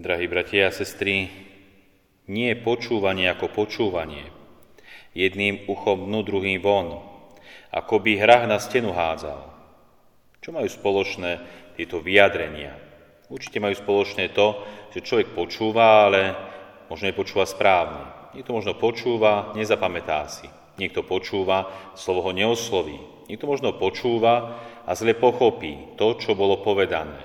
Drahí bratia a sestry, nie počúvanie ako počúvanie. Jedným uchom dnu, druhým von. Ako by hrách na stenu hádzal. Čo majú spoločné tieto vyjadrenia? Určite majú spoločné to, že človek počúva, ale možno nepočúva správne. Niekto možno počúva, nezapamätá si. Niekto počúva, slovo ho neosloví. Niekto možno počúva a zle pochopí to, čo bolo povedané.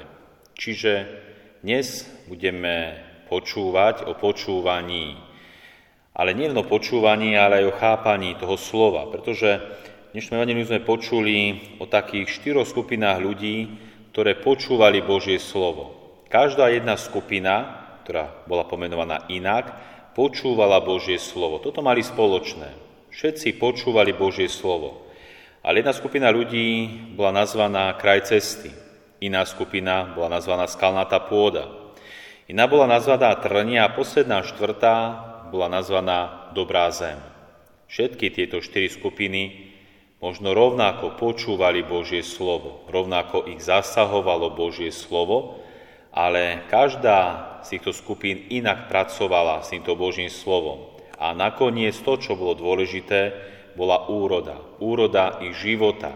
Čiže dnes budeme počúvať o počúvaní. Ale nie len o počúvaní, ale aj o chápaní toho slova, pretože v dnešnom evaneliu sme počuli o takých štyroch skupinách ľudí, ktoré počúvali Božie slovo. Každá jedna skupina, ktorá bola pomenovaná inak, počúvala Božie slovo. Toto mali spoločné. Všetci počúvali Božie slovo. Ale jedna skupina ľudí bola nazvaná kraj cesty, iná skupina bola nazvaná skalnatá pôda, iná bola nazvaná trnia a posledná štvrtá bola nazvaná dobrá zem. Všetky tieto štyri skupiny možno rovnako počúvali Božie slovo, rovnako ich zasahovalo Božie slovo, ale každá z týchto skupín inak pracovala s týmto Božím slovom. A nakoniec to, čo bolo dôležité, bola úroda, úroda ich života.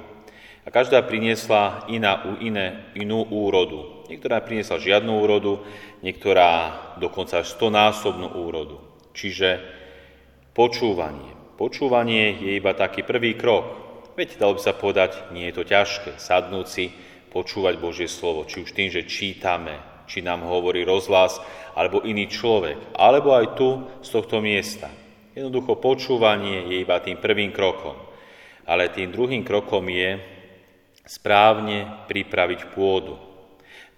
A každá priniesla iná, iné, inú úrodu. Niektorá priniesla žiadnu úrodu, niektorá dokonca až stonásobnú úrodu. Čiže počúvanie. Počúvanie je iba taký prvý krok. Veď dalo by sa povedať, nie je to ťažké, sadnúť si, počúvať Božie slovo, či už tým, že čítame, či nám hovorí rozhlas, alebo iný človek, alebo aj tu z tohto miesta. Jednoducho počúvanie je iba tým prvým krokom. Ale tým druhým krokom je správne pripraviť pôdu.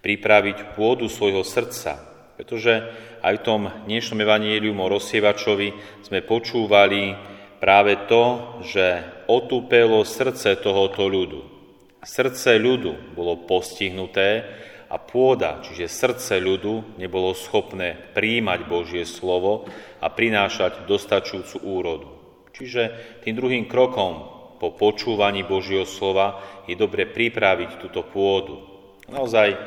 Pripraviť pôdu svojho srdca. Pretože aj v tom dnešnom evanílium o rozsievačovi sme počúvali práve to, že otúpelo srdce tohoto ľudu. Srdce ľudu bolo postihnuté a pôda, čiže srdce ľudu, nebolo schopné príjmať Božie slovo a prinášať dostačujúcu úrodu. Čiže tým druhým krokom po počúvaní Božieho slova je dobre pripraviť túto pôdu. Naozaj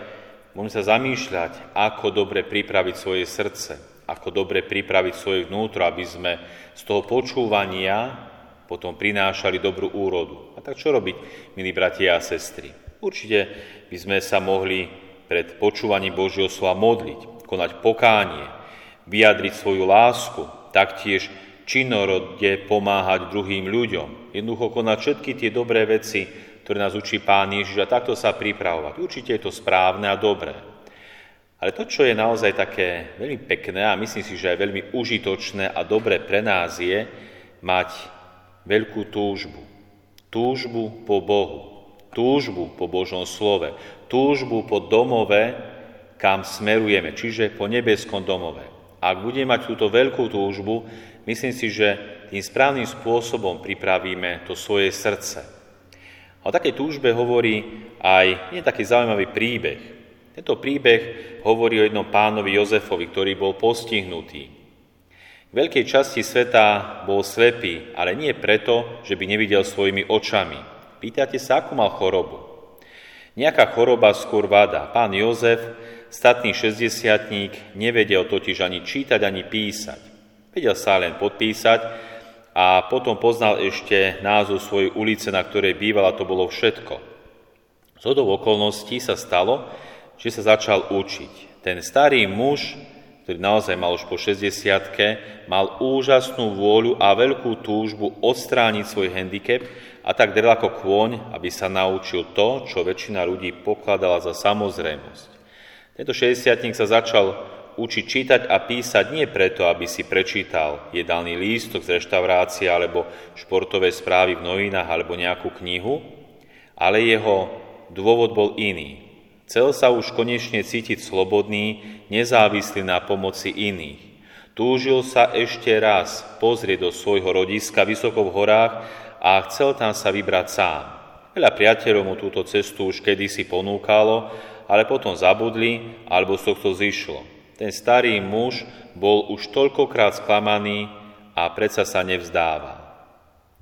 môžeme sa zamýšľať, ako dobre pripraviť svoje srdce, ako dobre pripraviť svoje vnútro, aby sme z toho počúvania potom prinášali dobrú úrodu. A tak čo robiť, milí bratia a sestry? Určite by sme sa mohli pred počúvaním Božieho slova modliť, konať pokánie, vyjadriť svoju lásku, taktiež činorodne pomáhať druhým ľuďom. Jednoducho konať všetky tie dobré veci, ktoré nás učí Pán Ježiš a takto sa pripravovať. Určite je to správne a dobré. Ale to, čo je naozaj také veľmi pekné a myslím si, že aj veľmi užitočné a dobré pre nás je mať veľkú túžbu. Túžbu po Bohu túžbu po Božom slove, túžbu po domove, kam smerujeme, čiže po nebeskom domove. Ak budeme mať túto veľkú túžbu, myslím si, že tým správnym spôsobom pripravíme to svoje srdce. O takej túžbe hovorí aj nie taký zaujímavý príbeh. Tento príbeh hovorí o jednom pánovi Jozefovi, ktorý bol postihnutý. V veľkej časti sveta bol slepý, ale nie preto, že by nevidel svojimi očami, Pýtate sa, akú mal chorobu. Nejaká choroba skôr vada. Pán Jozef, statný šesťdesiatník, nevedel totiž ani čítať, ani písať. Vedel sa len podpísať a potom poznal ešte názov svojej ulice, na ktorej bývala, to bolo všetko. Z hodou okolností sa stalo, že sa začal učiť. Ten starý muž, ktorý naozaj mal už po 60 mal úžasnú vôľu a veľkú túžbu odstrániť svoj handicap a tak drel ako kôň, aby sa naučil to, čo väčšina ľudí pokladala za samozrejmosť. Tento 60 sa začal učiť čítať a písať nie preto, aby si prečítal jedálny lístok z reštaurácie alebo športové správy v novinách alebo nejakú knihu, ale jeho dôvod bol iný. Chcel sa už konečne cítiť slobodný, nezávislý na pomoci iných. Túžil sa ešte raz pozrieť do svojho rodiska vysoko v horách a chcel tam sa vybrať sám. Veľa priateľov mu túto cestu už kedysi ponúkalo, ale potom zabudli alebo z tohto zišlo. Ten starý muž bol už toľkokrát sklamaný a predsa sa nevzdáva.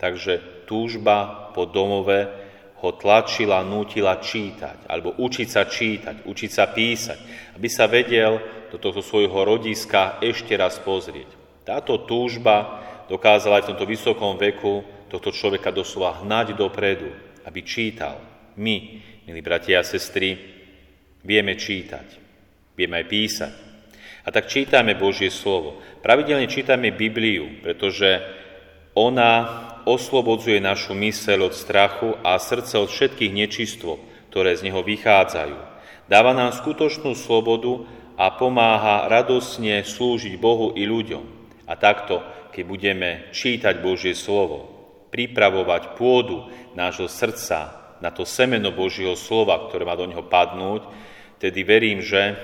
Takže túžba po domove ho tlačila, nútila čítať, alebo učiť sa čítať, učiť sa písať, aby sa vedel do tohto svojho rodiska ešte raz pozrieť. Táto túžba dokázala aj v tomto vysokom veku tohto človeka doslova hnať dopredu, aby čítal. My, milí bratia a sestry, vieme čítať, vieme aj písať. A tak čítame Božie slovo. Pravidelne čítame Bibliu, pretože ona oslobodzuje našu myseľ od strachu a srdce od všetkých nečistov, ktoré z neho vychádzajú. Dáva nám skutočnú slobodu a pomáha radosne slúžiť Bohu i ľuďom. A takto, keď budeme čítať Božie slovo, pripravovať pôdu nášho srdca na to semeno Božieho slova, ktoré má do neho padnúť, tedy verím, že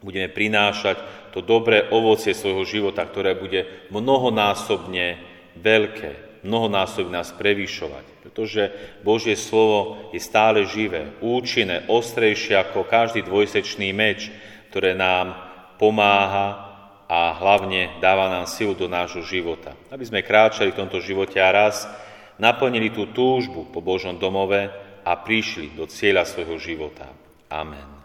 budeme prinášať to dobré ovocie svojho života, ktoré bude mnohonásobne veľké, mnohonásobne nás prevýšovať, pretože Božie slovo je stále živé, účinné, ostrejšie ako každý dvojsečný meč, ktoré nám pomáha a hlavne dáva nám silu do nášho života. Aby sme kráčali v tomto živote a raz naplnili tú túžbu po Božom domove a prišli do cieľa svojho života. Amen.